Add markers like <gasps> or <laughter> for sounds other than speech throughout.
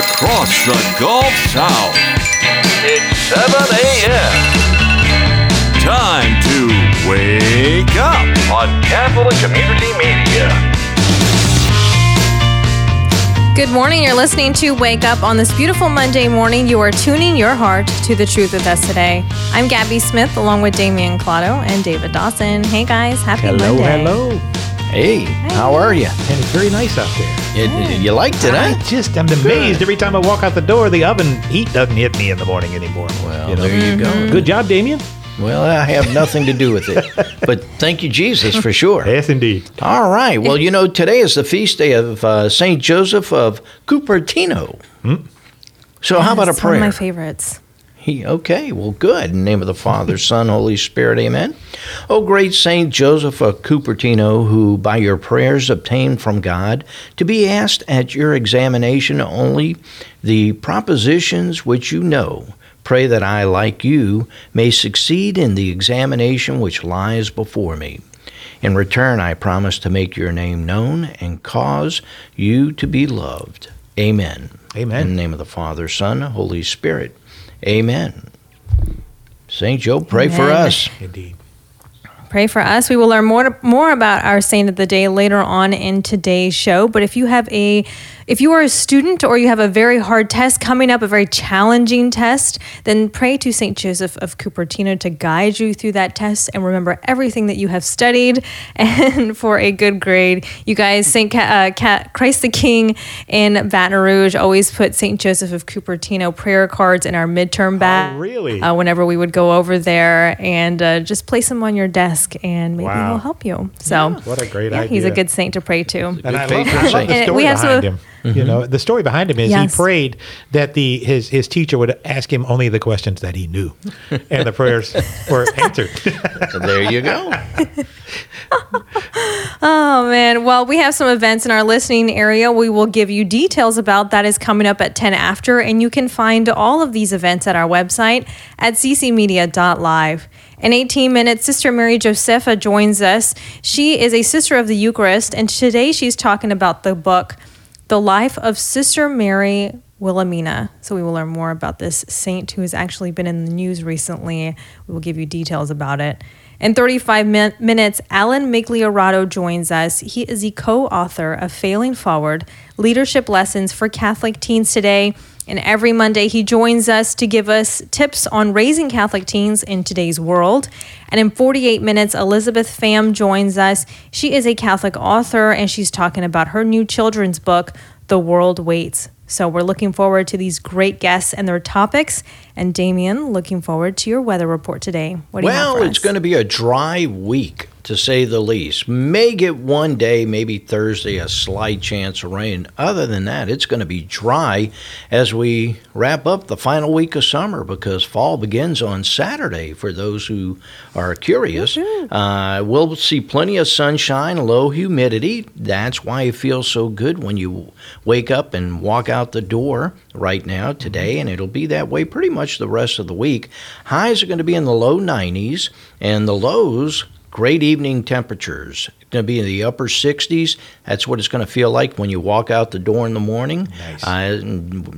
Across the Gulf South. It's 7 a.m. Time to wake up on Catholic Community Media. Good morning. You're listening to Wake Up on this beautiful Monday morning. You are tuning your heart to the truth with us today. I'm Gabby Smith along with Damian Collado and David Dawson. Hey guys, happy Hello, Monday. hello. Hey, how are you? And it's very nice out there. You, you liked it, I huh? just, I'm amazed every time I walk out the door, the oven heat doesn't hit me in the morning anymore. Well, You know? there you go. Mm-hmm. Good job, Damien. Well, I have nothing to do with it. <laughs> but thank you, Jesus, for sure. Yes, indeed. All right. Well, you know, today is the feast day of uh, St. Joseph of Cupertino. Hmm? So, how about a It's one of my favorites. He, okay, well, good. In the name of the Father, <laughs> Son, Holy Spirit, amen. O great Saint Joseph of Cupertino, who by your prayers obtained from God to be asked at your examination only the propositions which you know, pray that I, like you, may succeed in the examination which lies before me. In return, I promise to make your name known and cause you to be loved. Amen. Amen. In the name of the Father, Son, Holy Spirit. Amen. St. Joe, pray for us. Indeed. Pray for us. We will learn more more about our saint of the day later on in today's show. But if you have a if you are a student or you have a very hard test coming up, a very challenging test, then pray to Saint Joseph of Cupertino to guide you through that test and remember everything that you have studied <laughs> and for a good grade. You guys, Saint Ca- uh, Ca- Christ the King in Baton Rouge always put Saint Joseph of Cupertino prayer cards in our midterm bag. Oh, really? Uh, whenever we would go over there and uh, just place them on your desk and maybe Wow. he'll help you. So, What a great yeah, he's a good saint to pray to. And I love, faithful I love the <laughs> story we have some behind of- him. You mm-hmm. know, the story behind him is Yes. he prayed that the his his teacher would ask him only the questions that he knew, and the prayers <laughs> were answered. So there you go. <laughs> Oh man, well, we have some events in our listening area. We will give you details about that is coming up at 10 after and you can find all of these events at our website at ccmedia.live. In 18 minutes, Sister Mary Josefa joins us. She is a sister of the Eucharist and today she's talking about the book The Life of Sister Mary Wilhelmina. So we will learn more about this saint who has actually been in the news recently. We will give you details about it. In 35 min- minutes, Alan Migliorato joins us. He is the co author of Failing Forward Leadership Lessons for Catholic Teens Today. And every Monday, he joins us to give us tips on raising Catholic teens in today's world. And in 48 minutes, Elizabeth Pham joins us. She is a Catholic author and she's talking about her new children's book, The World Waits. So we're looking forward to these great guests and their topics. And Damien, looking forward to your weather report today. What do you have Well, for it's going to be a dry week, to say the least. May get one day, maybe Thursday, a slight chance of rain. Other than that, it's going to be dry as we wrap up the final week of summer because fall begins on Saturday for those who are curious. Uh, we'll see plenty of sunshine, low humidity. That's why it feels so good when you wake up and walk out the door right now today, and it'll be that way pretty much the rest of the week. Highs are going to be in the low 90s, and the lows, great evening temperatures. Going to be in the upper 60s. That's what it's going to feel like when you walk out the door in the morning. Nice. Uh,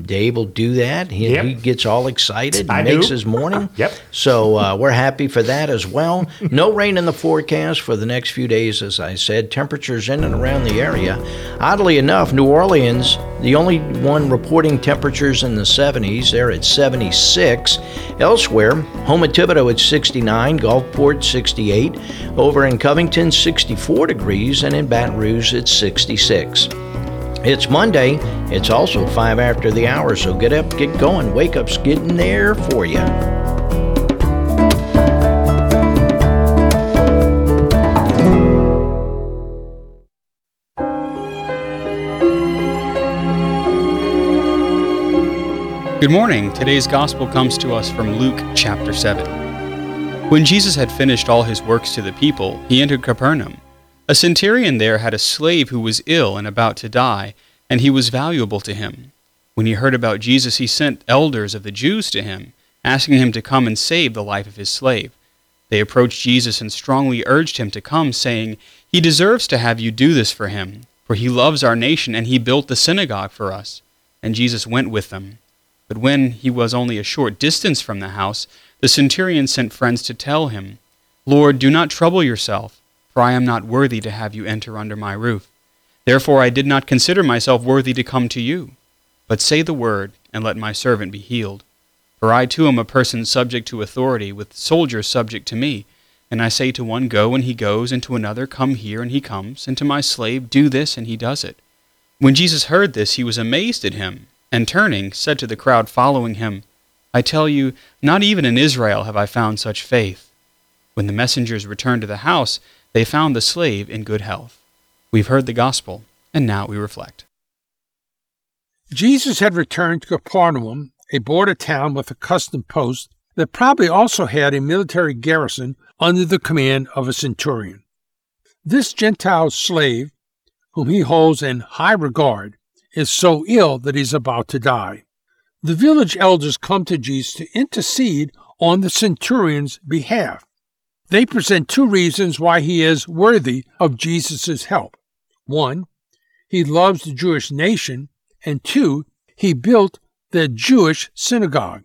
Dave will do that. He, Yep. he gets all excited and I makes do. his morning. <laughs> Yep. So uh, we're happy for that as well. No rain in the forecast for the next few days, as I said. Temperatures in and around the area. Oddly enough, New Orleans, the only one reporting temperatures in the 70s. They're at 76. Elsewhere, home at Thibodaux at 69, Gulfport 68, over in Covington 64 64 degrees, and in Baton Rouge, it's 66. It's Monday. It's also 5 after the hour, so get up, get going. Wake up's getting there for you. Good morning. Today's gospel comes to us from Luke chapter 7. When Jesus had finished all his works to the people, he entered Capernaum. A centurion there had a slave who was ill and about to die, and he was valuable to him. When he heard about Jesus, he sent elders of the Jews to him, asking him to come and save the life of his slave. They approached Jesus and strongly urged him to come, saying, He deserves to have you do this for him, for he loves our nation, and he built the synagogue for us. And Jesus went with them. But when he was only a short distance from the house, the centurion sent friends to tell him, Lord, do not trouble yourself, for I am not worthy to have you enter under my roof. Therefore I did not consider myself worthy to come to you. But say the word, and let my servant be healed. For I too am a person subject to authority, with soldiers subject to me. And I say to one, Go, and he goes, and to another, Come here, and he comes, and to my slave, Do this, and he does it. When Jesus heard this, he was amazed at him and turning, said to the crowd following him, I tell you, not even in Israel have I found such faith. When the messengers returned to the house, they found the slave in good health. We've heard the gospel, and now we reflect. Jesus had returned to Capernaum, a border town with a custom post that probably also had a military garrison under the command of a centurion. This Gentile slave, whom he holds in high regard, is so ill that he's about to die. The village elders come to Jesus to intercede on the centurion's behalf. They present two reasons why he is worthy of Jesus' help. One, he loves the Jewish nation, and two, he built the Jewish synagogue.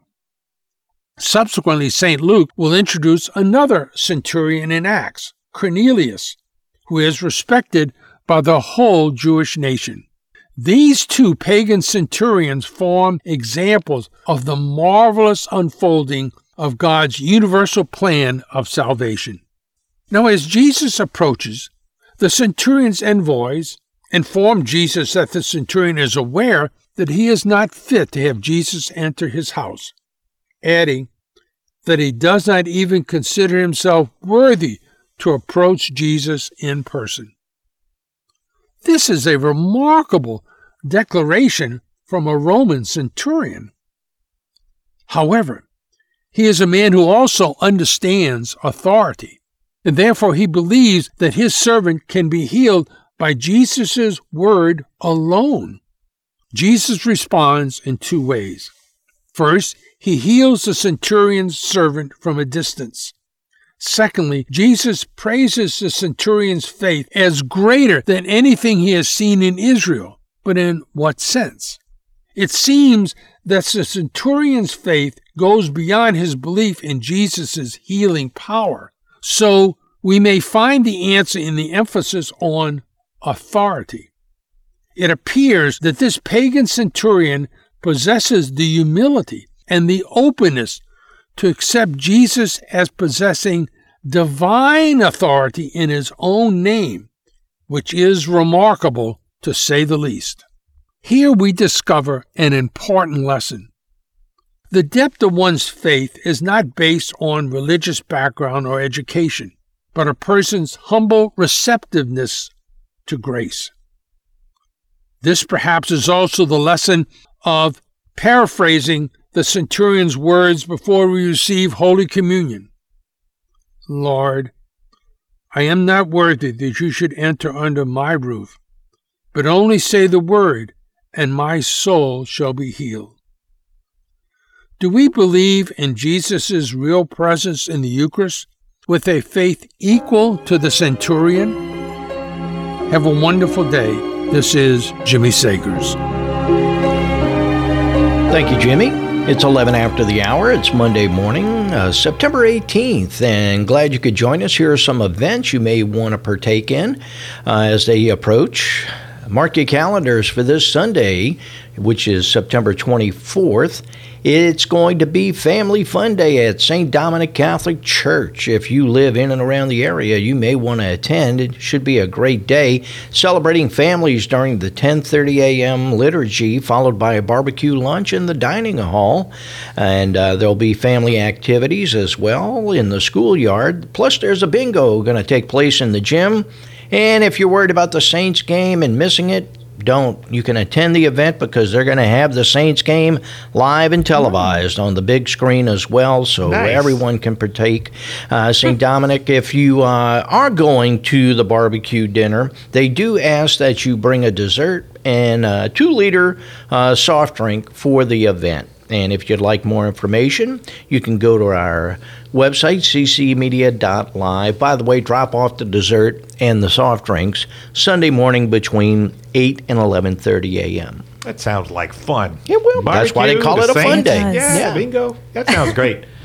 Subsequently, St. Luke will introduce another centurion in Acts, Cornelius, who is respected by the whole Jewish nation. These two pagan centurions form examples of the marvelous unfolding of God's universal plan of salvation. Now, as Jesus approaches, the centurion's envoys inform Jesus that the centurion is aware that he is not fit to have Jesus enter his house, adding that he does not even consider himself worthy to approach Jesus in person. This is a remarkable declaration from a Roman centurion. However, he is a man who also understands authority, and therefore he believes that his servant can be healed by Jesus' word alone. Jesus responds in two ways. First, he heals the centurion's servant from a distance. Secondly, Jesus praises the centurion's faith as greater than anything he has seen in Israel. But in what sense? It seems that the centurion's faith goes beyond his belief in Jesus' healing power. So we may find the answer in the emphasis on authority. It appears that this pagan centurion possesses the humility and the openness to accept Jesus as possessing divine authority in his own name, which is remarkable to say the least. Here we discover an important lesson. The depth of one's faith is not based on religious background or education, but a person's humble receptiveness to grace. This perhaps is also the lesson of paraphrasing the centurion's words before we receive Holy Communion. Lord, I am not worthy that you should enter under my roof, but only say the word, and my soul shall be healed. Do we believe in Jesus' real presence in the Eucharist with a faith equal to the centurion? Have a wonderful day. This is Jimmy Sagers. Thank you, Jimmy. It's 11 after the hour. It's Monday morning, uh, September 18th, and glad you could join us. Here are some events you may want to partake in uh, as they approach. Mark your calendars for this Sunday, which is September 24th. It's going to be Family Fun Day at St. Dominic Catholic Church. If you live in and around the area, you may want to attend. It should be a great day celebrating families during the 10:30 a.m. liturgy, followed by a barbecue lunch in the dining hall, and uh, there'll be family activities as well in the schoolyard. Plus, there's a bingo going to take place in the gym. And if you're worried about the Saints game and missing it, don't. You can attend the event because they're going to have the Saints game live and televised on the big screen as well, so Nice. everyone can partake. Uh, St. <laughs> Dominic, if you uh, are going to the barbecue dinner, they do ask that you bring a dessert and a two liter uh, soft drink for the event. And if you'd like more information, you can go to our website, ccmedia.live. By the way, drop off the dessert and the soft drinks Sunday morning between 8 and 11.30 a.m. That sounds like fun. It will. That's why they call the it a fun day. Yeah, Yeah. bingo. That sounds great. <laughs>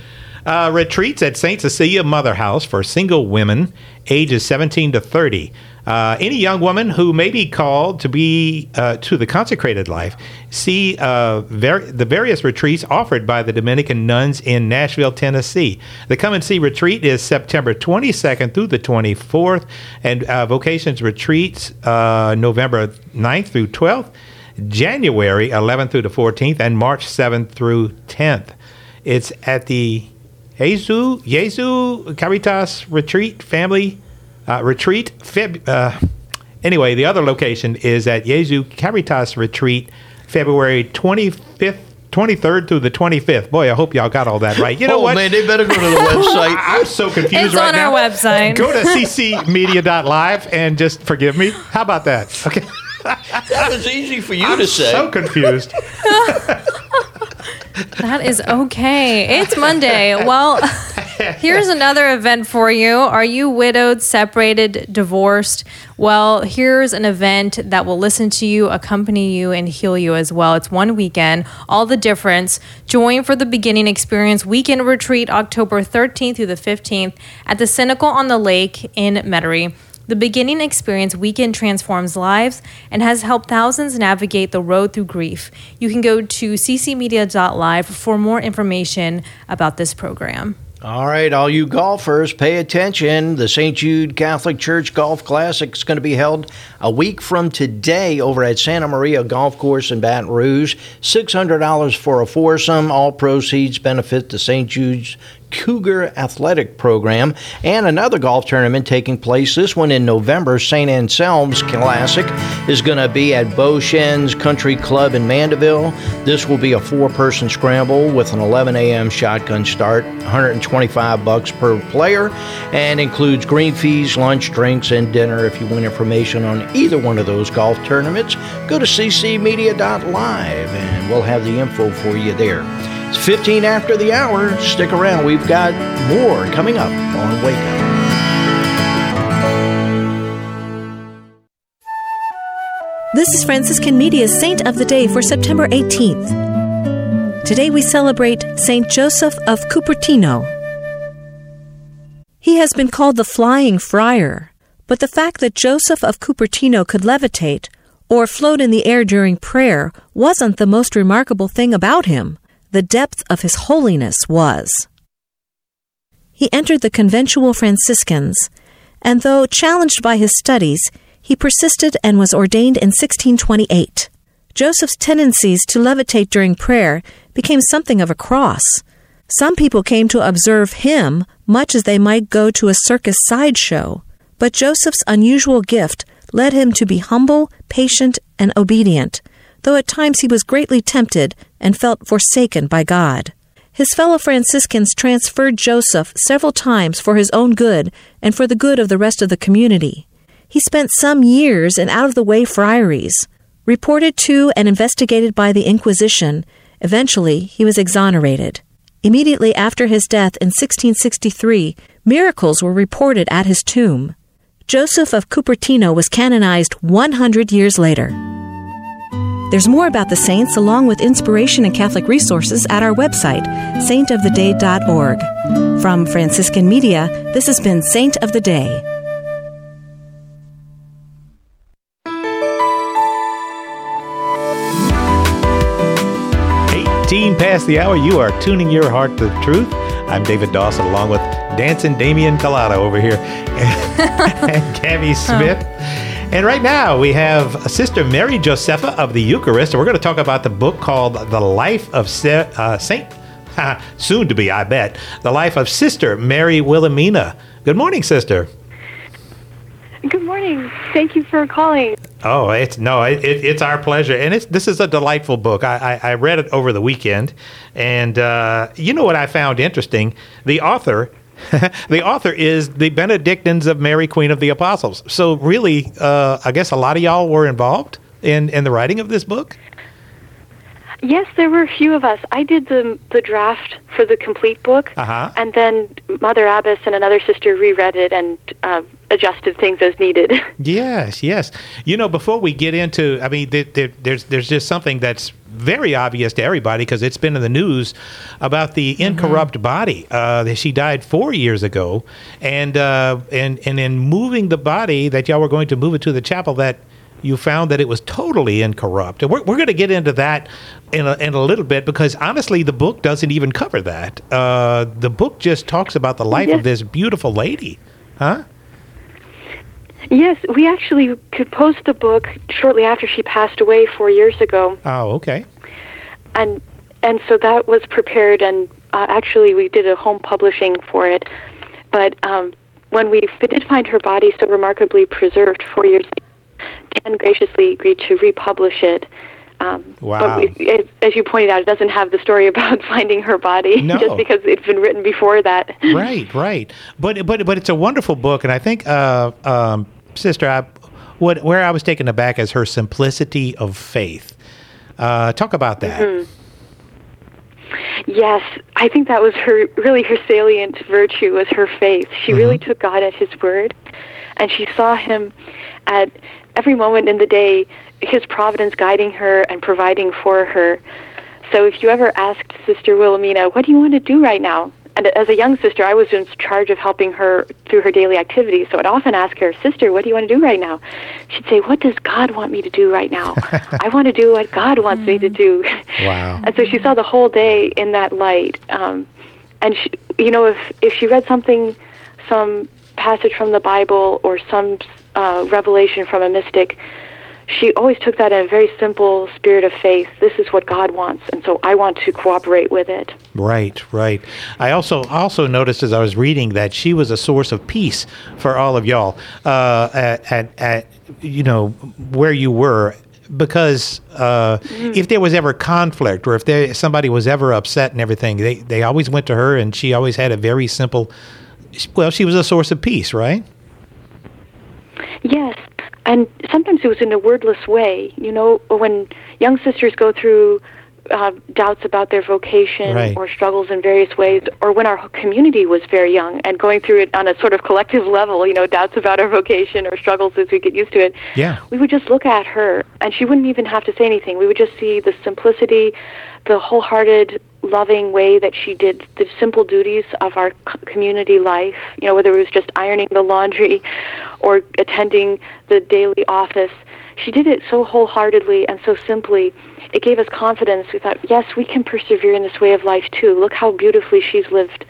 Uh, retreats at St. Cecilia Mother House for single women ages 17 to 30. Uh, any young woman who may be called to be uh, to the consecrated life, see uh, ver- the various retreats offered by the Dominican nuns in Nashville, Tennessee. The Come and See retreat is September 22nd through the 24th, and uh, Vocations retreats uh, November 9th through 12th. January 11th through the 14th and March 7th through 10th. It's at the Jesus Jesu Caritas Retreat Family uh, Retreat. Feb, uh, anyway, the other location is at Jesu Caritas Retreat, February 25th. 23rd through the 25th. Boy, I hope y'all got all that right. You know oh, what? man, they better go to the website. I- <laughs> I'm so confused It's right on now. our website. Go to <laughs> ccmedia.live and just forgive me. How about that? Okay. that was easy for you I'm to say. so confused. <laughs> That is okay. It's Monday. Well, <laughs> here's another event for you. Are you widowed, separated, divorced? Well, here's an event that will listen to you, accompany you, and heal you as well. It's one weekend, all the difference. Join for the beginning experience weekend retreat October 13th through the 15th at the Cenacle on the Lake in Metairie. The beginning experience weekend transforms lives and has helped thousands navigate the road through grief. You can go to ccmedia.live for more information about this program. All right, all you golfers, pay attention. The St. Jude Catholic Church Golf Classic is going to be held a week from today over at Santa Maria Golf Course in Baton Rouge. $600 for a foursome. All proceeds benefit the St. Jude's Cougar Athletic Program and another golf tournament taking place. This one in November, St. Anselm's Classic is going to be at Beau Chene's Country Club in Mandeville. This will be a four-person scramble with an 11 a.m. shotgun start, 125 bucks per player, and includes green fees, lunch, drinks, and dinner. If you want information on either one of those golf tournaments, go to ccmedia.live and we'll have the info for you there. It's 15 after the hour. Stick around. We've got more coming up on Wake Up. This is Franciscan Media's Saint of the Day for September 18th. Today we celebrate Saint Joseph of Cupertino. He has been called the Flying Friar, but the fact that Joseph of Cupertino could levitate or float in the air during prayer wasn't the most remarkable thing about him. The depth of his holiness was. He entered the conventual Franciscans, and though challenged by his studies, he persisted and was ordained in 1628. Joseph's tendencies to levitate during prayer became something of a cross. Some people came to observe him much as they might go to a circus sideshow, but Joseph's unusual gift led him to be humble, patient, and obedient, though at times he was greatly tempted and felt forsaken by God. His fellow Franciscans transferred Joseph several times for his own good and for the good of the rest of the community. He spent some years in out of the way friaries. Reported to and investigated by the Inquisition, eventually he was exonerated. Immediately after his death in 1663, miracles were reported at his tomb. Joseph of Cupertino was canonized 100 years later. There's more about the saints along with inspiration and Catholic resources at our website, saintoftheday.org. From Franciscan Media, this has been Saint of the Day. Eighteen past the hour. You are tuning your heart to the truth. I'm David Dawson, along with dancing Damian Collado over here, <laughs> and Gabby <laughs> Smith. And right now we have Sister Mary Josefa of the Eucharist, and we're going to talk about the book called "The Life of Sa- uh, Saint." <laughs> Soon to be, I bet. The life of Sister Mary Wilhelmina. Good morning, Sister. Good morning. Thank you for calling. Oh, it's no, it, it, it's our pleasure, and it's this is a delightful book. I, I, I read it over the weekend, and uh, you know what I found interesting? The author, <laughs> the author is the Benedictines of Mary, Queen of the Apostles. So really, uh, I guess a lot of y'all were involved in in the writing of this book. Yes, there were a few of us. I did the the draft for the complete book, Uh-huh. and then Mother Abbess and another sister reread it and uh, adjusted things as needed. <laughs> Yes, yes. You know, before we get into, I mean, there, there, there's there's just something that's very obvious to everybody because it's been in the news about the incorrupt body. Uh, she died four years ago, and uh, and and in moving the body, that y'all were going to move it to the chapel, that you found that it was totally incorrupt. And we're, we're going to get into that in a, in a little bit because honestly, the book doesn't even cover that. Uh, the book just talks about the life of this beautiful lady, huh? Yes, we actually composed the book shortly after she passed away four years ago, Oh, okay. and and so that was prepared, and uh, actually we did a home publishing for it. But um, when we did find her body so remarkably preserved four years, Tan graciously agreed to republish it. Um, Wow. But we, it, as you pointed out, it doesn't have the story <laughs> about finding her body, No. just because it's been written before that. right, right. But but but it's a wonderful book, and I think, uh, um, sister, I, what where I was taken aback is her simplicity of faith. Uh, talk about that. Mm-hmm. Yes, I think that was her really her salient virtue was her faith. She really took God at His word, and she saw Him at every moment in the day, His providence guiding her and providing for her. So, if you ever asked Sister Wilhelmina, "What do you want to do right now?" and as a young sister, I was in charge of helping her through her daily activities. So I'd often ask her, "Sister, what do you want to do right now?" She'd say, "What does God want me to do right now? <laughs> I want to do what God wants me to do." Wow. And so she saw the whole day in that light. Um, and she, you know, if if she read something, some passage from the Bible or some uh, revelation from a mystic, she always took that in a very simple spirit of faith. This is what God wants, and so I want to cooperate with it. Right, right. I also also noticed as I was reading that she was a source of peace for all of y'all uh, at, at, at you know where you were because uh, if there was ever conflict or if there somebody was ever upset and everything, they they always went to her and she always had a very simple. Well, she was a source of peace, right? Yes, and sometimes it was in a wordless way. You know, when young sisters go through uh, doubts about their vocation Right. or struggles in various ways, or when our community was very young and going through it on a sort of collective level, you know, doubts about our vocation or struggles as we get used to it, Yeah. we would just look at her, and she wouldn't even have to say anything. We would just see the simplicity, the wholehearted, loving way that she did the simple duties of our community life. You know, whether it was just ironing the laundry or attending the daily office. She did it so wholeheartedly and so simply. It gave us confidence. We thought, yes, we can persevere in this way of life too. Look how beautifully she's lived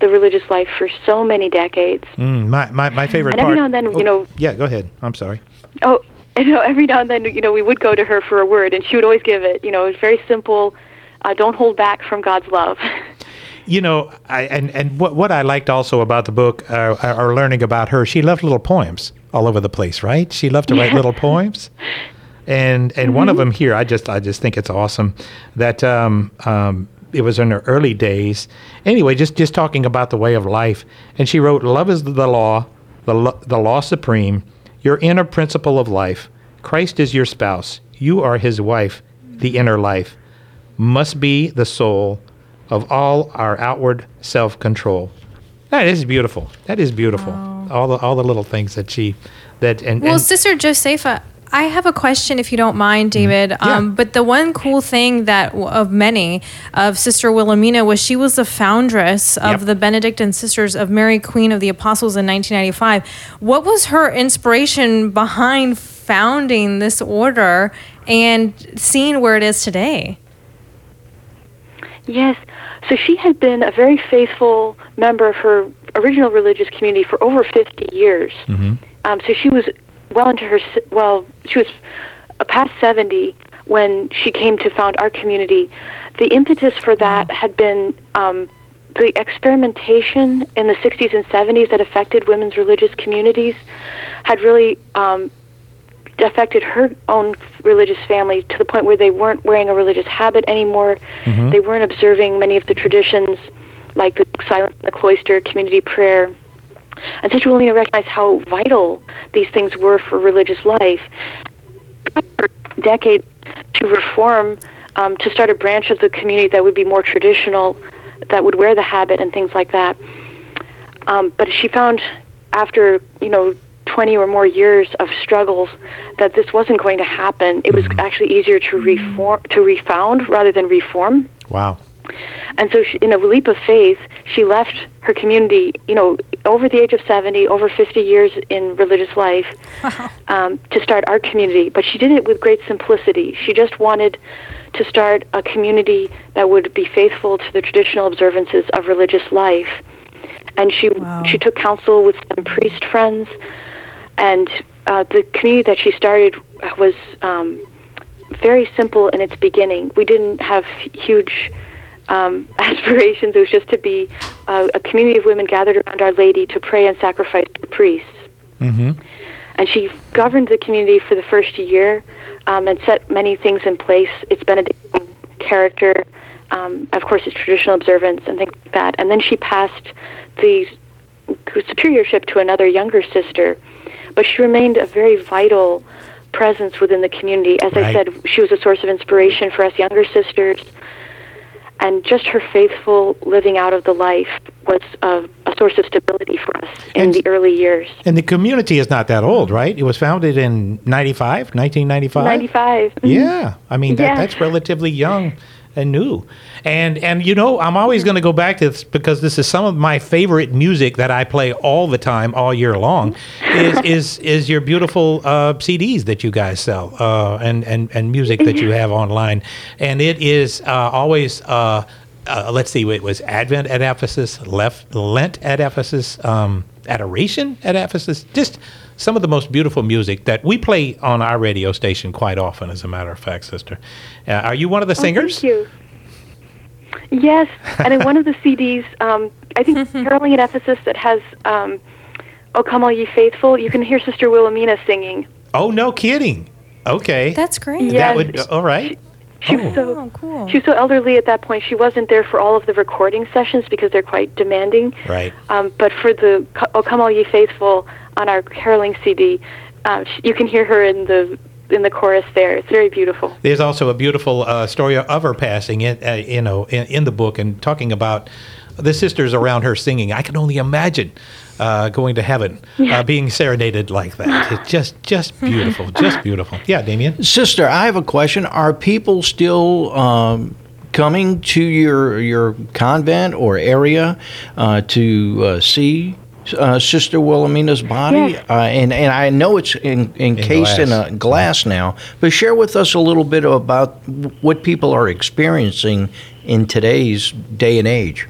the religious life for so many decades. Mm, my, my my favorite And every part. now and then, you Oh, know- Yeah, go ahead. I'm sorry. Oh, <laughs> you know, every now and then, you know, we would go to her for a word, and she would always give it. You know, it's very simple. Uh, don't hold back from God's love. <laughs> You know, I and and what what I liked also about the book, uh, or learning about her, she loved little poems all over the place, right? She loved to write little poems, and and one of them here, I just I just think it's awesome that um, um, it was in her early days. Anyway, just just talking about the way of life, and she wrote, "Love is the law, the lo- the law supreme, your inner principle of life. Christ is your spouse, you are His wife. The inner life must be the soul." of all our outward self-control. That is beautiful. That is beautiful. All the all the little things that she that and, Well, and Sister Josefa, I have a question if you don't mind, David. Mm-hmm. Yeah. Um, but the one cool thing that of many of Sister Wilhelmina was she was the foundress of Yep. the Benedictine Sisters of Mary Queen of the Apostles in 1995. What was her inspiration behind founding this order and seeing where it is today? Yes. So she had been a very faithful member of her original religious community for over 50 years. Um, so she was well into her, well, she was past 70 when she came to found our community. The impetus for that had been um, the experimentation in the 60s and 70s that affected women's religious communities had really um, affected her own religious family to the point where they weren't wearing a religious habit anymore. They weren't observing many of the traditions, like the silence in the cloister, community prayer. And Sister Wilhelmina recognized how vital these things were for religious life. For decades to reform, um, to start a branch of the community that would be more traditional, that would wear the habit and things like that. Um, but she found after you know 20 or more years of struggles that this wasn't going to happen. It was actually easier to reform, to refound rather than reform. Wow. And so, she, in a leap of faith, she left her community, you know, over the age of 70, over 50 years in religious life, um, to start our community. But she did it with great simplicity. She just wanted to start a community that would be faithful to the traditional observances of religious life. And she she took counsel with some priest friends, and uh, the community that she started was um, very simple in its beginning. We didn't have huge um, <laughs> aspirations. It was just to be uh, a community of women gathered around Our Lady to pray and sacrifice to priests. Mm-hmm. And she governed the community for the first year um, and set many things in place. Its Benedictine character, um, of course, its traditional observance and things like that. And then she passed the superiorship to another younger sister, but she remained a very vital presence within the community. As I said, she was a source of inspiration for us younger sisters, and just her faithful living out of the life was a source of stability for us in And- the early years. And the community is not that old, right? It was founded in 95, 1995? 95. Yeah, I mean that, Yeah. that's relatively young <laughs> and new, and and you know I'm always going to go back to this because this is some of my favorite music that I play all the time, all year long. Is <laughs> is is your beautiful uh, CDs that you guys sell uh, and and and music that you have online, and it is uh, always. Uh, let's see, it was Advent at Ephesus, left Lent at Ephesus, um, Adoration at Ephesus. Just some of the most beautiful music that we play on our radio station quite often, as a matter of fact, sister. Uh, are you one of the singers? Oh, thank you. Yes, and in one of the CDs, um, I think <laughs> caroling at Ephesus that has um, "O Come All Ye Faithful," you can hear Sister Wilhelmina singing. Oh, no kidding. Okay. That's great. Yeah. That would, all right. She was so Oh, cool. she was so elderly at that point. She wasn't there for all of the recording sessions because they're quite demanding. Right. Um, but for the Co- "O Come All Ye Faithful" on our caroling CD, um, sh- you can hear her in the in the chorus there. It's very beautiful. There's also a beautiful uh, story of her passing, in, uh, you know, in, in the book, and talking about the sisters around her singing. I can only imagine uh, going to heaven, uh, being serenaded like that. <laughs> It's just, just beautiful, just beautiful. Yeah, Damien. Sister, I have a question. Are people still um, coming to your your convent or area uh, to uh, see uh, Sister Wilhelmina's body? Yes. Uh, and and I know it's in, encased in glass. a glass now, but share with us a little bit about what people are experiencing in today's day and age.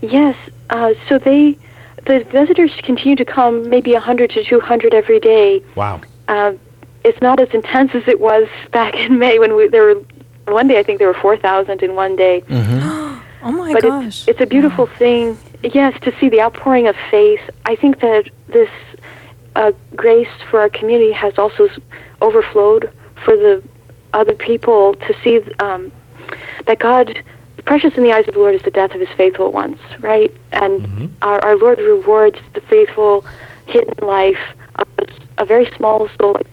Yes. Uh, so they, the visitors continue to come, maybe 100 to 200 every day. Wow. Uh, it's not as intense as it was <laughs> back in May when we, there were. One day, I think there were 4,000 in one day. <gasps> Oh my but gosh. it's it's a beautiful thing. Yes, to see the outpouring of faith. I think that this uh, grace for our community has also overflowed for the other people to see um, that God, precious in the eyes of the Lord, is the death of His faithful ones, right? And mm-hmm. our, our Lord rewards the faithful, hidden life of a very small soul like.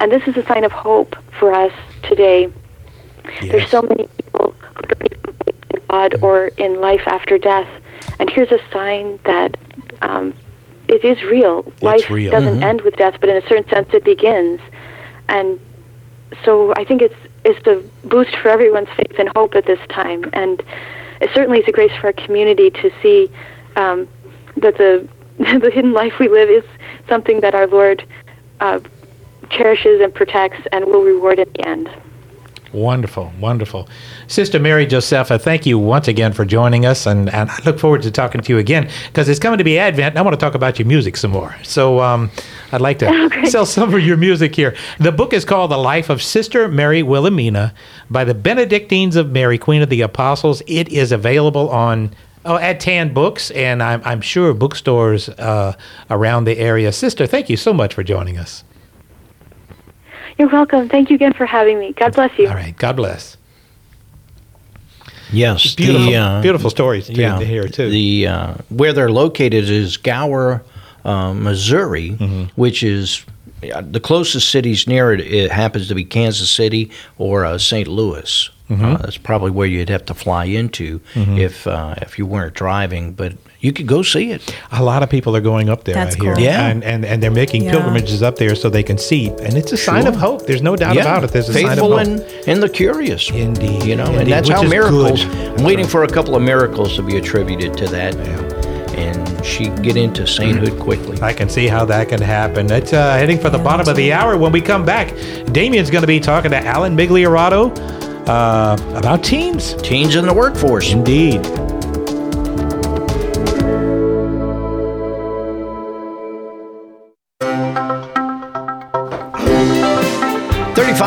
And this is a sign of hope for us today. There's so many people who don't even believe in God mm. or in life after death. And here's a sign that um, it is real. life real. doesn't mm-hmm. end with death, but in a certain sense it begins. And so I think it's it's a boost for everyone's faith and hope at this time. And it certainly is a grace for our community to see um, that the <laughs> the hidden life we live is something that our Lord uh, cherishes and protects and will reward in the end. Wonderful, wonderful. Sister Mary Josefa, thank you once again for joining us, and, and I look forward to talking to you again because it's coming to be Advent, and I want to talk about your music some more. So um, I'd like to sell some of your music here. The book is called The Life of Sister Mary Wilhelmina by the Benedictines of Mary, Queen of the Apostles. It is available on Oh, at Tan Books, and I'm, I'm sure bookstores uh, around the area. Sister, thank you so much for joining us. You're welcome. Thank you again for having me. God bless you. All right. God bless. Yes, Beautiful, the, uh, beautiful stories to, to hear too. The uh, where they're located is Gower, uh, Missouri, Mm-hmm. which is uh, the closest cities near it. It happens to be Kansas City or uh, St. Louis. Mm-hmm. Uh, that's probably where you'd have to fly into if uh, if you weren't driving, but you could go see it. a lot of people are going up there. That's I hear. cool. Yeah. and, and and they're making Yeah. pilgrimages up there so they can see, and it's a sign of hope. There's no doubt about it. There's a sign of faithful hope. and, and the curious. Indeed, You know, indeed, and that's which how is miracles. good. I'm waiting for a couple of miracles to be attributed to that. And she get into sainthood quickly. I can see how that can happen. That's uh, heading for the bottom of the hour. When we come back, Damien's going to be talking to Alan Migliorato uh, about teens. Teens in the workforce. Indeed.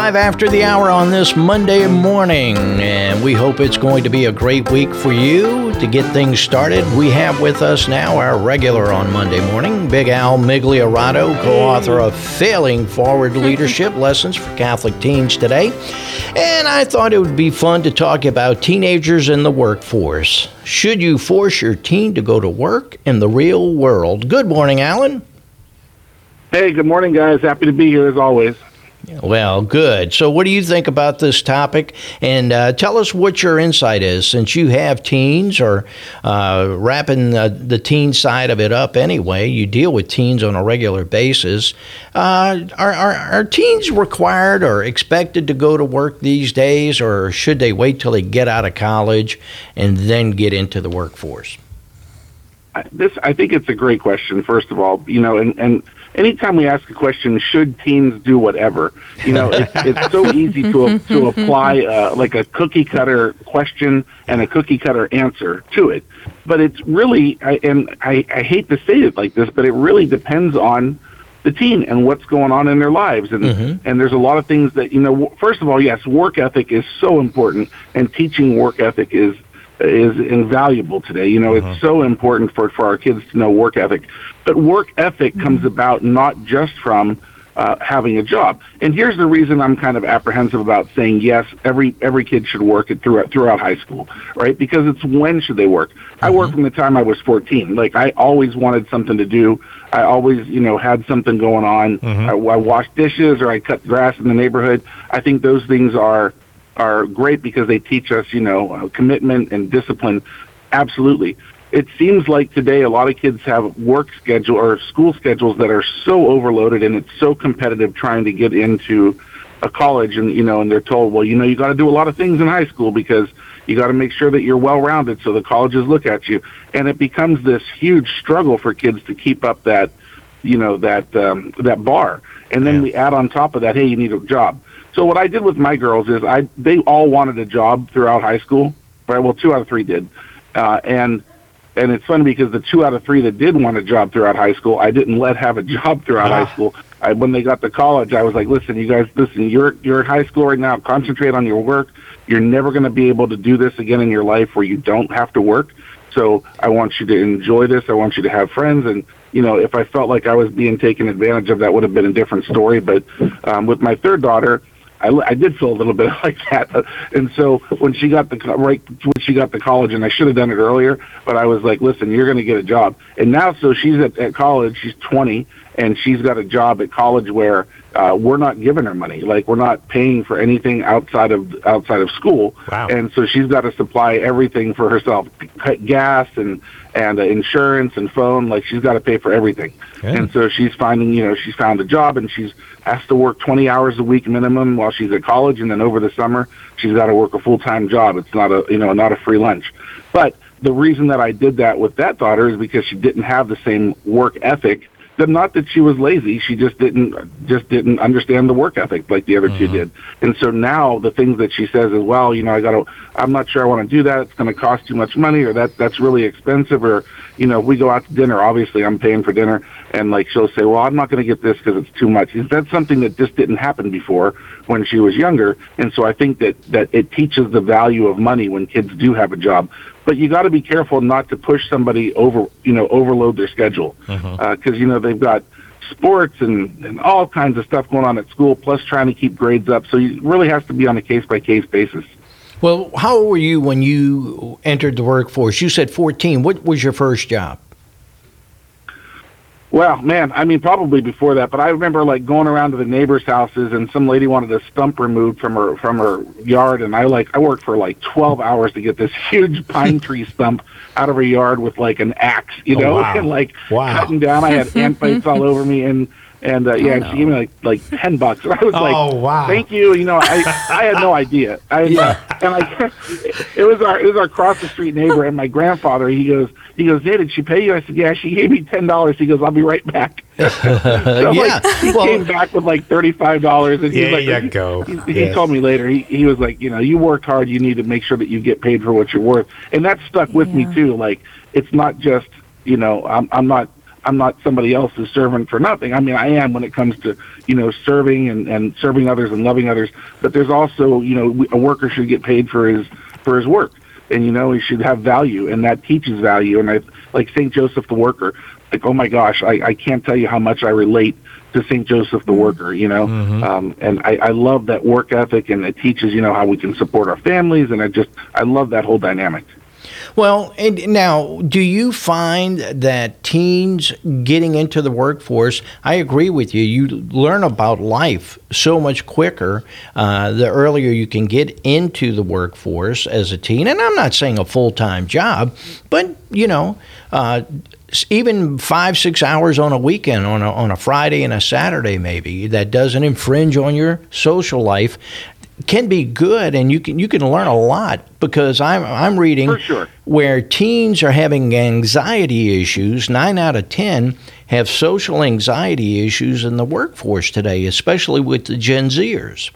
35 after the hour on this Monday morning, and we hope it's going to be a great week for you. To get things started, we have with us now our regular on Monday morning, Big Al Migliorato, co author of Failing Forward Leadership <laughs> Lessons for Catholic Teens Today. And I thought it would be fun to talk about teenagers in the workforce. Should you force your teen to go to work in the real world? Good morning, Alan. Hey, good morning, guys. Happy to be here as always. Well, good. So, what do you think about this topic? And uh, tell us what your insight is, since you have teens or uh, wrapping uh, the teen side of it up anyway. You deal with teens on a regular basis. Uh, are, are, are teens required or expected to go to work these days, or should they wait till they get out of college and then get into the workforce? I- This, I think it's a great question. First of all, you know, and and anytime we ask a question, should teens do whatever? You know, it's, <laughs> it's so easy to to apply uh, like a cookie cutter question and a cookie cutter answer to it, but it's really, I, and I, I hate to say it like this, but it really depends on the teen and what's going on in their lives. And and there's a lot of things that you know first of all yes work ethic is so important and teaching work ethic is is invaluable today. You know it's uh-huh. so important for for our kids to know work ethic. But work ethic comes mm-hmm. about not just from uh, having a job. And here's the reason I'm kind of apprehensive about saying yes every every kid should work it throughout throughout high school right? Because it's when should they work? I mm-hmm. worked from the time I was 14 like I always wanted something to do. I always, you know, had something going on. Mm-hmm. I, I washed dishes or I cut grass in the neighborhood. I think those things are are great because they teach us, you know, uh, commitment and discipline. Absolutely. It seems like today a lot of kids have work schedule or school schedules that are so overloaded and it's so competitive trying to get into a college and you know and they're told well you know you got to do a lot of things in high school because you got to make sure that you're well rounded so the colleges look at you and it becomes this huge struggle for kids to keep up that you know that um, that bar and then we add on top of that hey you need a job so what i did with my girls is i they all wanted a job throughout high school right well two out of three did uh, and and it's funny because the two out of three that did want a job throughout high school, I didn't let have a <laughs> job throughout Ah. high school. I, when they got to college, I was like, "Listen, you guys, listen. You're you're in high school right now. Concentrate on your work. You're never going to be able to do this again in your life where you don't have to work. So I want you to enjoy this. I want you to have friends. And you know, if I felt like I was being taken advantage of, that would have been a different story. But um, with my third daughter, I, I did feel a little bit <laughs> like that, Uh, and so when she got the right when she got to college, and I should have done it earlier, but I was like, listen, you're going to get a job, and now so she's at, at college, she's 20, and she's got a job at college where uh, we're not giving her money, like we're not paying for anything outside of outside of school, Wow. and so she's got to supply everything for herself, gas and and uh, insurance and phone, like she's got to pay for everything, Good. and so she's finding, you know, she's found a job and she's has to work 20 hours a week minimum while she's at college, and then over the summer she's got to work a full time job. It's not a, you know, not a free lunch. But the reason that I did that with that daughter is because she didn't have the same work ethic. Not that she was lazy, she just didn't just didn't understand the work ethic like the other two mm-hmm. did. And so now the things that she says is, well, you know, I got to, I'm not sure I want to do that. It's going to cost too much money, or that that's really expensive, or you know, if we go out to dinner, obviously I'm paying for dinner, and like she'll say, well, I'm not going to get this because it's too much. That's something that just didn't happen before when she was younger, and so I think that that it teaches the value of money when kids do have a job. But you got to be careful not to push somebody over, you know, overload their schedule uh-huh. uh, because you know they've got sports and, and all kinds of stuff going on at school, plus trying to keep grades up. So you really has to be on a case by case basis. Well, how old were you when you entered the workforce? You said 14. What was your first job? Well, man, I mean, probably before that, but I remember like going around to the neighbors' houses, and some lady wanted a stump removed from her from her yard, and I like I worked for like twelve hours to get this <laughs> huge pine tree stump out of her yard with like an axe, you Oh, know, wow. <laughs> and like Wow. cutting down. I had <laughs> ant bites all over me, and and uh, yeah, and she gave me like like ten bucks, and <laughs> I was like, Oh, wow. thank you. You know, I I had no idea. I <laughs> and I it was our it was our cross the street neighbor, and my grandfather. He goes he goes, hey, did she pay you? I said, yeah, she gave me ten dollars. He goes, I'll be right back. <laughs> So, yeah. like, he well, came back with like thirty five dollars, and he's There like, you he, go. He, he Yes. told me later. He he was like, you know, you worked hard. You need to make sure that you get paid for what you're worth, and that stuck with me too. Like, it's not just you know, I'm I'm not. I'm not somebody else's servant for nothing. I mean, I am when it comes to, you know, serving and, and serving others and loving others. But there's also, you know, a worker should get paid for his for his work, and you know, he should have value, and that teaches value. And I like Saint Joseph the worker. Like, oh my gosh, I, I can't tell you how much I relate to Saint Joseph the worker. You know, um, and I, I love that work ethic, and it teaches you know how we can support our families, and I just I love that whole dynamic. Well, now, do you find that teens getting into the workforce? I agree with you. You learn about life so much quicker uh, the earlier you can get into the workforce as a teen. And I'm not saying a full time job, but you know, uh, even five six hours on a weekend, on a on a Friday and a Saturday, maybe that doesn't infringe on your social life can be good and you can you can learn a lot because I'm I'm reading For sure. where teens are having anxiety issues, 9 out of 10 have social anxiety issues in the workforce today, especially with the Gen Zers.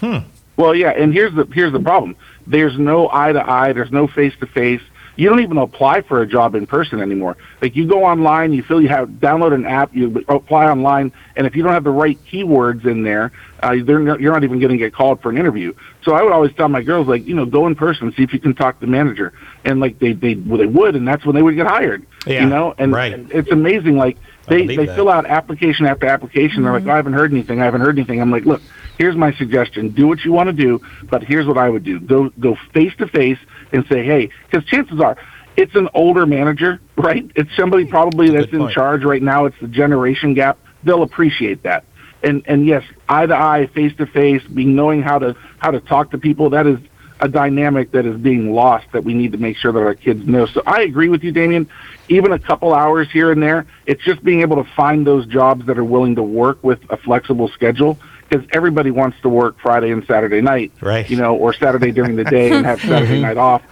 Hmm. Well, yeah, and here's the here's the problem. There's no eye to eye. There's no face to face. You don't even apply for a job in person anymore. Like you go online, you feel you have download an app, you apply online, and if you don't have the right keywords in there, uh, they're not, you're not even going to get called for an interview. So I would always tell my girls, like, you know, go in person, see if you can talk to the manager, and like they they well, they would, and that's when they would get hired. Yeah, you know, and, right. and it's amazing. Like they they that. fill out application after application. They're like, oh, I haven't heard anything. I haven't heard anything. I'm like, look, here's my suggestion. Do what you want to do, but here's what I would do. Go go face to face and say, hey, because chances are it's an older manager, right? It's somebody probably that's in charge right now. It's the generation gap. They'll appreciate that. And and yes, eye to eye, face to face, being knowing how to how to talk to people. That is a dynamic that is being lost that we need to make sure that our kids know. So I agree with you, Damien. Even a couple hours here and there, it's just being able to find those jobs that are willing to work with a flexible schedule because everybody wants to work Friday and Saturday night, Right. You know, or Saturday during the day and have <laughs> Saturday mm-hmm. night off.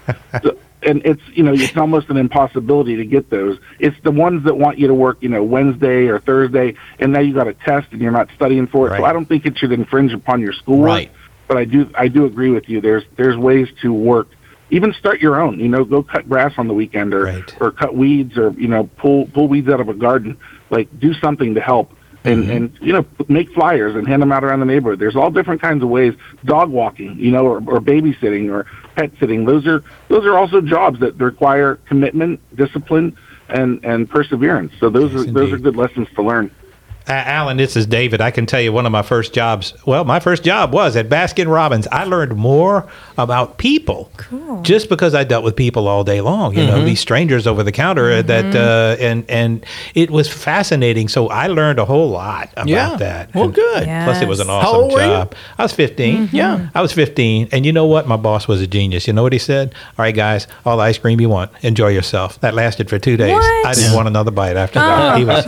So, and it's you know it's almost an impossibility to get those. It's the ones that want you to work you know Wednesday or Thursday, and now you got a test and you're not studying for it. So I don't think it should infringe upon your schoolwork Right. but I do I do agree with you. There's there's ways to work. Even start your own. You know, go cut grass on the weekend, or Right. or cut weeds, or you know, pull pull weeds out of a garden. Like do something to help, and mm-hmm. and you know, make flyers and hand them out around the neighborhood. There's all different kinds of ways. Dog walking, you know, or, or babysitting, or pet sitting. Those are those are also jobs that require commitment, discipline, and and perseverance. So those Yes, are those are good lessons to learn. Uh, Alan, this is David. I can tell you one of my first jobs. Well, my first job was at Baskin Robbins. I learned more about people just because I dealt with people all day long. You know, these strangers over the counter uh that, uh, and and it was fascinating. So I learned a whole lot about Yeah. that. Well, And good. Plus, it was an Yes. How awesome old were you? job. I was 15. Yeah. I was 15. And you know what? My boss was a genius. You know what he said? All right, guys, all the ice cream you want. Enjoy yourself. That lasted for two days. What? I didn't want another bite after that. He <laughs> was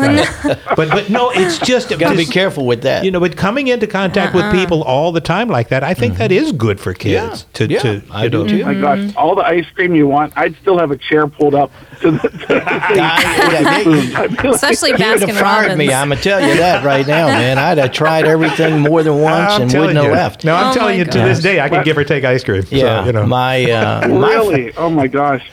but but no, it's <laughs> just Got to be careful with that. you know, but coming into contact with people all the time like that, I think that is good for kids. Yeah. To, Yeah, to I you do know, too. My gosh, all the ice cream you want, I'd still have a chair pulled up to the. To the I- I- I'd like, Especially You would have Baskin fired Robbins. me. I'm gonna tell you that right now, man. I'd have tried everything more than <laughs> once I'm and wouldn't have left. No, I'm Oh telling my you, to this day, I can give or take ice cream. Yeah, so, you know. my uh, <laughs> really? Oh my gosh!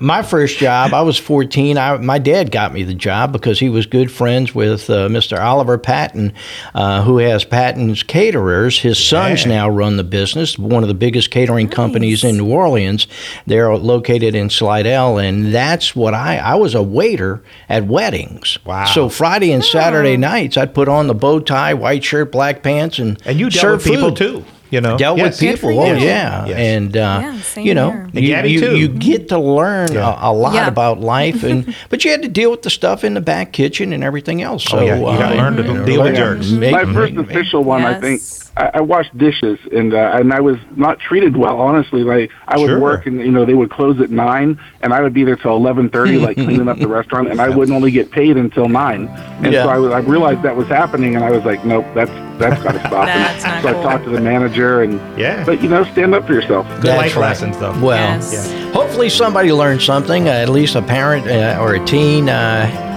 my first job, I was 14. I, my dad got me the job because he was good friends with uh, Mr. Oliver Patton, uh, who has Patton's Caterers. His sons Yeah. now run the business, one of the biggest catering companies in New Orleans. They're located in Slidell, and that's what I I was a waiter at weddings. Wow. So Friday and Saturday nights, I'd put on the bow tie, white shirt, black pants, and And you serve people food. too. You know, Dealt Yes. with people. Oh you. yeah, Yes. and uh, Yeah, you know. And you, Gabby, you, you get to learn Yeah. a, a lot Yeah. about life, and <laughs> but you had to deal with the stuff in the back kitchen and everything else. So Oh, yeah. You gotta uh, learn to deal with learn- jerks. My first official one, I think, Yes. I, I washed dishes, and uh, and I was not treated well. Honestly, like I would Sure. work, and you know they would close at nine, and I would be there till eleven thirty, like cleaning up the <laughs> restaurant, and I wouldn't only get paid until nine. And Yeah. so I, was, I realized that was happening, and I was like, nope, that's that's got to <laughs> stop. That's and not so cool. I talked to the manager, and Yeah. but you know, stand up for yourself. Good That's life right. lessons, though. Well, Yes. hopefully somebody learned something. Uh, at least a parent uh, or a teen.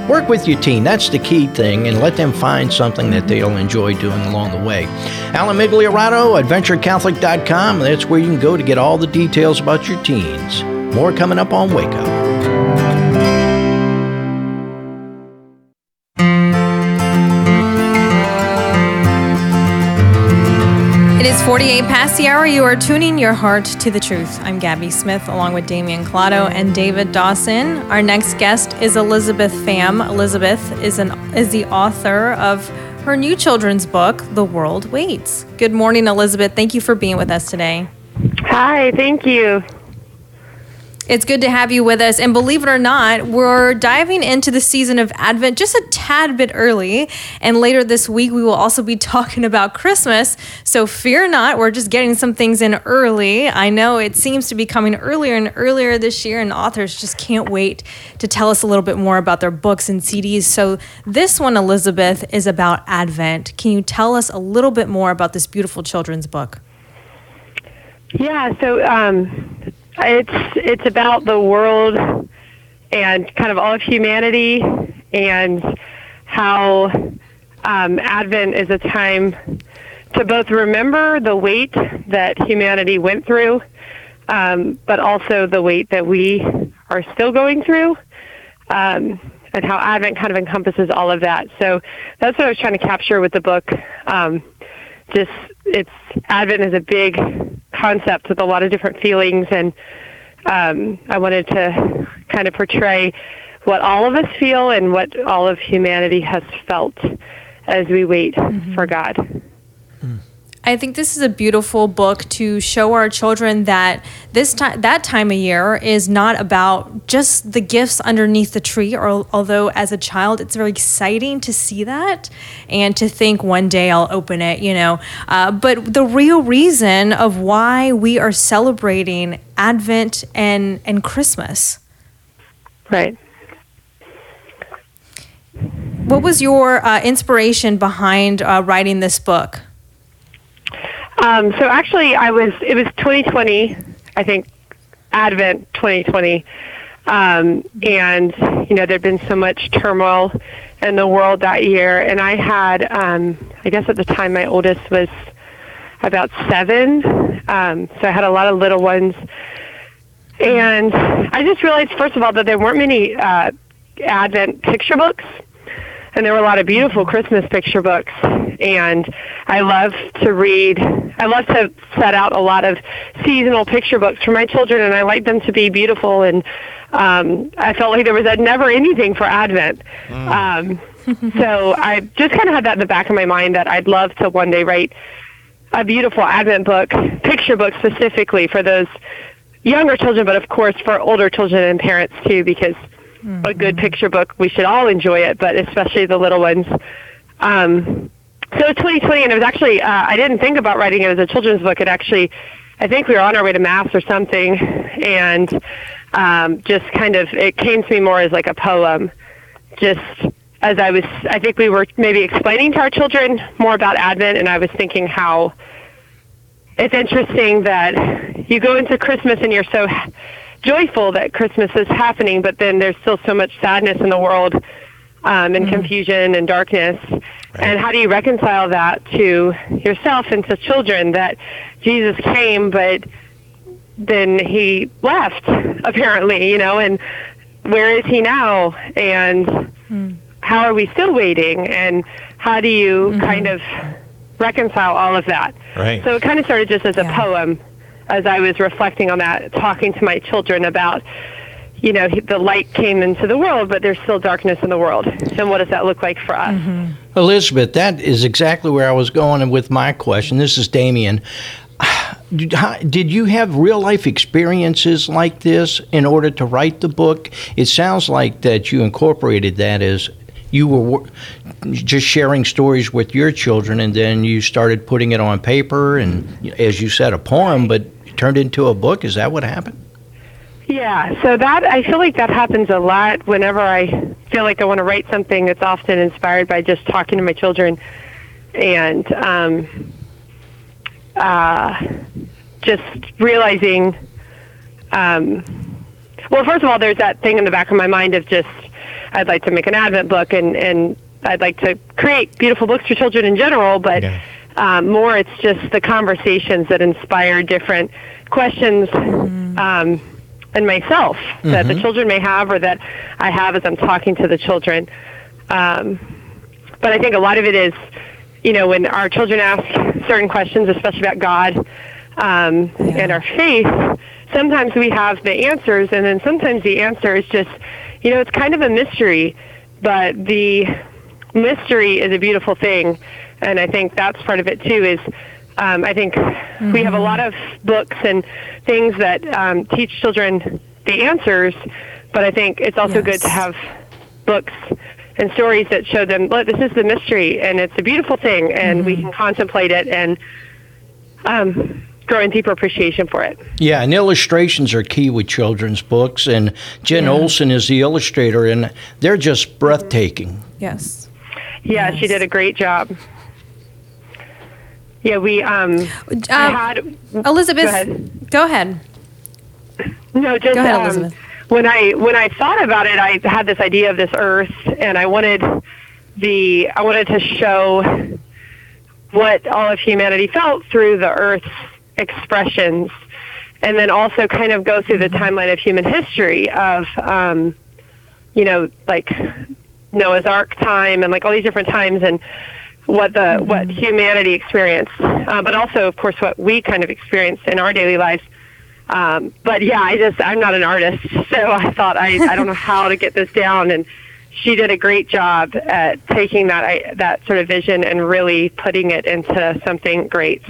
Work with your teen. That's the key thing, and let them find something that they'll enjoy doing along the way. Alan Migliorato, AdventureCatholic.com. That's where you can go to get all the details about your teens. More coming up on Wake Up. 48 past the hour. You are tuning your heart to the truth. I'm Gabby Smith along with Damian Collado and David Dawson. Our next guest is Elizabeth Pham. Elizabeth is an is the author of her new children's book, The World Waits. Good morning, Elizabeth. Thank you for being with us today. Hi, thank you. It's good to have you with us. And believe it or not, we're diving into the season of Advent just a tad bit early. And later this week, we will also be <laughs> talking about Christmas. So fear not, we're just getting some things in early. I know it seems to be coming earlier and earlier this year, and authors just can't wait to tell us a little bit more about their books and CDs. So this one, Elizabeth, is about Advent. Can you tell us a little bit more about this beautiful children's book? Yeah, so um, it's it's about the world and kind of all of humanity and how um, Advent is a time to both remember the wait that humanity went through, um, but also the wait that we are still going through. Um, and how Advent kind of encompasses all of that. So that's what I was trying to capture with the book. Um, just it's Advent is a big concept with a lot of different feelings, and um, I wanted to kind of portray what all of us feel and what all of humanity has felt as we wait for God. I think this is a beautiful book to show our children that this time that time of year is not about just the gifts underneath the tree or although as a child it's very exciting to see that and to think one day I'll open it you know. Uh, but the real reason of why we are celebrating Advent and and Christmas. Right. what was your uh, inspiration behind uh, writing this book Um, so actually, I was. It was 2020. I think Advent 2020, um, and you know there'd been so much turmoil in the world that year, and I had. Um, I guess at the time my oldest was about seven, um, so I had a lot of little ones, and I just realized first of all that there weren't many uh, Advent picture books and there were a lot of beautiful Christmas picture books. And I love to read. I love to set out a lot of seasonal picture books for my children, and I like them to be beautiful. And um, I felt like there was never anything for Advent. Um, <laughs> so I just kind of had that in the back of my mind that I'd love to one day write a beautiful Advent book, picture book specifically for those younger children, but of course for older children and parents too, because a good picture book, we should all enjoy it, but especially the little ones. Um, so it's 2020, and it was actually, uh, I didn't think about writing it as a children's book. It actually, I think we were on our way to Mass or something, and um, just kind of, it came to me more as like a poem, just as I was, I think we were maybe explaining to our children more about Advent, and I was thinking how it's interesting that you go into Christmas and you're so joyful that Christmas is happening, but then there's still so much sadness in the world um, and mm. confusion and darkness. And how do you reconcile that to yourself and to children that Jesus came, but then he left apparently, you know, and where is he now? And hmm. how are we still waiting? And how do you mm-hmm. kind of reconcile all of that? Right. So it kind of started just as a poem as I was reflecting on that, talking to my children about, you know, the light came into the world, but there's still darkness in the world. And what does that look like for us? Mm-hmm. Elizabeth, that is exactly where I was going with my question. This is Damien. <sighs> Did you have real life experiences like this in order to write the book? It sounds like that you incorporated that as you were just sharing stories with your children, and then you started putting it on paper, and as you said, a poem, but it turned into a book. Is that what happened? Yeah, so that I feel like that happens a lot whenever I feel like I want to write something. It's often inspired by just talking to my children and um, uh, just realizing. Um, well, first of all, there's that thing in the back of my mind of just I'd like to make an Advent book and and I'd like to create beautiful books for children in general, but um, more it's just the conversations that inspire different questions um, in myself that the Mhm. children may have or that I have as I'm talking to the children. Um, but I think a lot of it is, you know, when our children ask certain questions, especially about God um, and our faith, sometimes we have the answers, and then sometimes the answer is just, you know, it's kind of a mystery, but the mystery is a beautiful thing, and I think that's part of it too. Is um, I think we have a lot of books and things that um, teach children the answers, but I think it's also good to have books and stories that show them, look, this is the mystery, and it's a beautiful thing, and we can contemplate it and um, grow in deeper appreciation for it. Yeah, and illustrations are key with children's books, and Jen Olson is the illustrator, and they're just breathtaking. Yes. Yeah, she did a great job. Yeah, we um, I had Elizabeth, Go ahead. go ahead. No, just Go ahead, um, Elizabeth. when I when I thought about it, I had this idea of this Earth, and I wanted the I wanted to show what all of humanity felt through the Earth's expressions, and then also kind of go through the timeline of human history of um, you know like Noah's Ark time and like all these different times and what the what humanity experienced, uh, but also of course what we kind of experienced in our daily lives. Um, but yeah, I just I'm not an artist, <laughs> so I thought I I don't know <laughs> how to get this down, and she did a great job at taking that I, that sort of vision and really putting it into something great.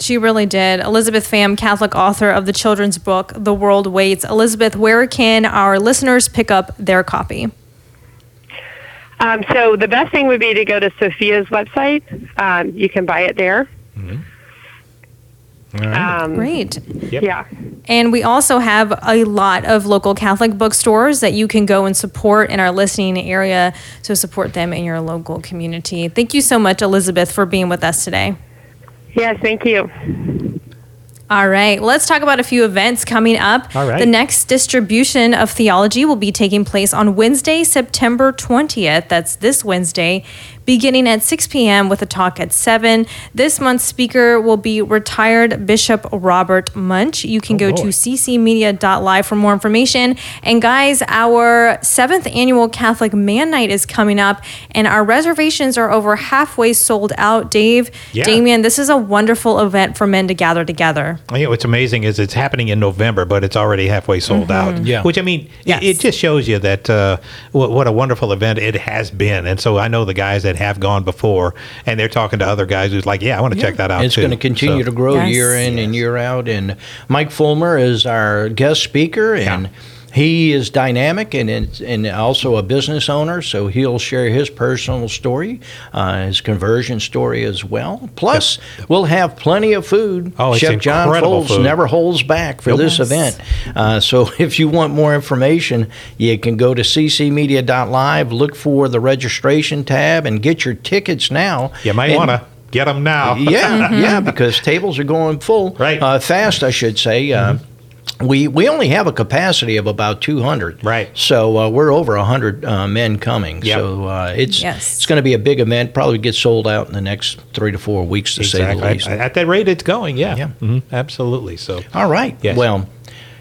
She really did. Elizabeth Pham, Catholic author of the children's book, The World Waits. Elizabeth, where can our listeners pick up their copy? Um, so the best thing would be to go to Sophia's website. Um, you can buy it there. Um, Great. Yeah. And we also have a lot of local Catholic bookstores that you can go and support in our listening area. So support them in your local community. Thank you so much, Elizabeth, for being with us today. Yes, thank you. All right, let's talk about a few events coming up. All right. The next distribution of theology will be taking place on Wednesday, September 20th. That's this Wednesday, beginning at 6 p.m. with a talk at 7. This month's speaker will be retired Bishop Robert Muench. You can go to ccmedia.live for more information. And guys, our seventh annual Catholic Man Night is coming up, and our reservations are over halfway sold out. Dave, Yeah. Damien, this is a wonderful event for men to gather together. I think what's amazing is it's happening in November, but it's already halfway sold out. Mhm. Yeah. Which I mean, it, it just shows you that uh, what, what a wonderful event it has been. And so I know the guys that have gone before, and they're talking to other guys who's like, "Yeah, I want to check that out It's too." going to continue So- to grow year in and year out. And Mike Fulmer is our guest speaker, and he is dynamic and and also a business owner. So he'll share his personal story, uh, his conversion story as well. Plus, we'll have plenty of food. Oh, Chef John Folds food. never holds back for Nope. this Yes. event. Uh, so <laughs> if you want more information, you can go to ccmedia.live, look for the registration tab, and get your tickets now. You might want to get them now. yeah, <laughs> yeah, because tables are going full. Right. Uh, fast, I should say. Uh, we we only have a capacity of about 200 Right. so uh, we're over 100 uh, men coming Yep. so uh, it's Yes. it's going to be a big event probably get sold out in the next three to four weeks to say the least At, at that rate, it's going. Yeah. Yeah. Mhm. Absolutely. So. all right Yes. well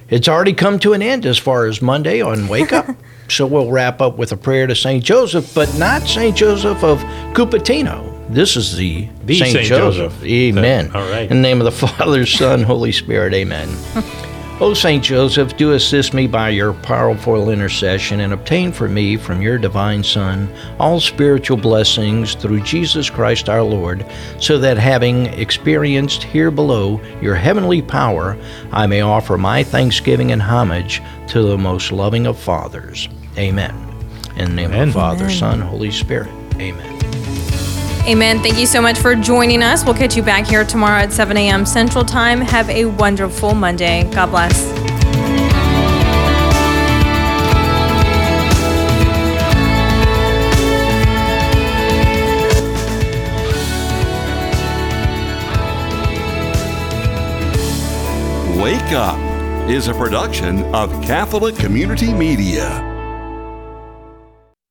it's already come to an end as far as monday on wake up <laughs> so we'll wrap up with a prayer to saint joseph but not saint joseph of cupertino this is the, The Saint, Saint Joseph. Joseph. Amen. All right. In the name of the <laughs> Father, Son, Holy Spirit. Amen. <laughs> O Saint Joseph, do assist me by your powerful intercession and obtain for me from your divine Son all spiritual blessings through Jesus Christ our Lord, so that having experienced here below your heavenly power, I may offer my thanksgiving and homage to the most loving of fathers. Amen. In the name Amen. of the Father, Son, Holy Spirit. Amen. Amen. Thank you so much for joining us. We'll catch you back here tomorrow at 7 a.m. Central Time. Have a wonderful Monday. God bless. Wake Up is a production of Catholic Community Media.